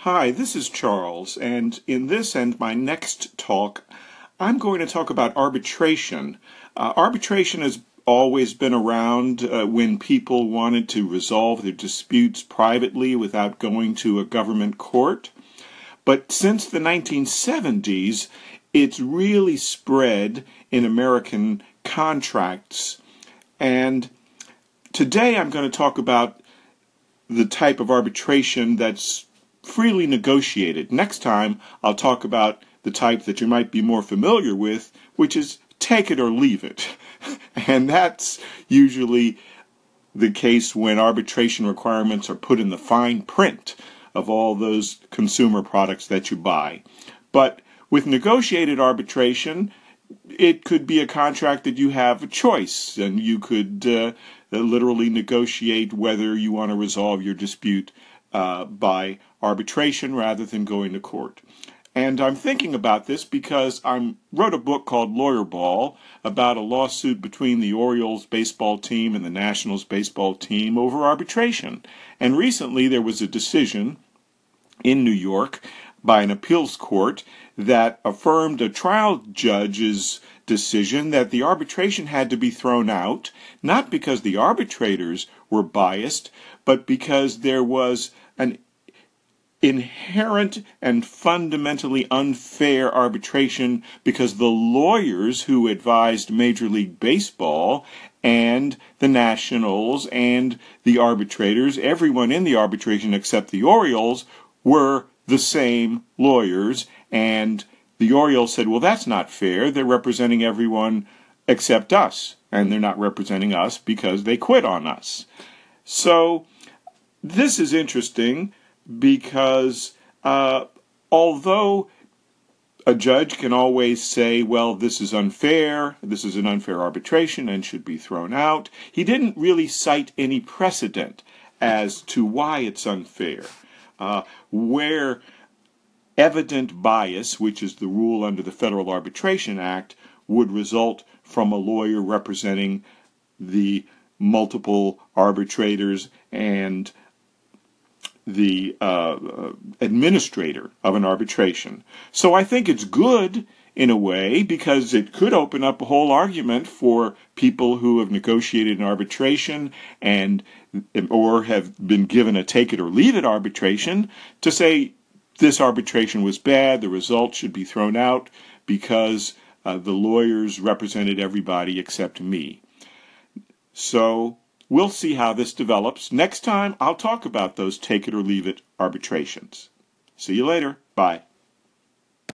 Hi, this is Charles, and in this and my next talk, I'm going to talk about arbitration. Uh, arbitration has always been around uh, when people wanted to resolve their disputes privately without going to a government court. But since the 1970s, it's really spread in American contracts. And today I'm going to talk about the type of arbitration that's freely negotiated. Next time, I'll talk about the type that you might be more familiar with, which is take it or leave it. and that's usually the case when arbitration requirements are put in the fine print of all those consumer products that you buy. But with negotiated arbitration, it could be a contract that you have a choice, and you could uh, literally negotiate whether you want to resolve your dispute uh, by arbitration rather than going to court. And I'm thinking about this because I wrote a book called Lawyer Ball about a lawsuit between the Orioles baseball team and the Nationals baseball team over arbitration. And recently there was a decision in New York by an appeals court that affirmed a trial judge's decision that the arbitration had to be thrown out, not because the arbitrators were biased, but because there was an inherent and fundamentally unfair arbitration because the lawyers who advised Major League Baseball and the Nationals and the arbitrators, everyone in the arbitration except the Orioles, were the same lawyers. And the Orioles said, well, that's not fair. They're representing everyone except us. And they're not representing us because they quit on us. So this is interesting because uh, although a judge can always say, well, this is unfair, this is an unfair arbitration and should be thrown out, he didn't really cite any precedent as to why it's unfair. Uh, where evident bias, which is the rule under the Federal Arbitration Act, would result from a lawyer representing the multiple arbitrators and the uh, uh, administrator of an arbitration. So I think it's good in a way because it could open up a whole argument for people who have negotiated an arbitration and or have been given a take it or leave it arbitration to say this arbitration was bad, the result should be thrown out because uh, the lawyers represented everybody except me. So We'll see how this develops. Next time, I'll talk about those take it or leave it arbitrations. See you later. Bye.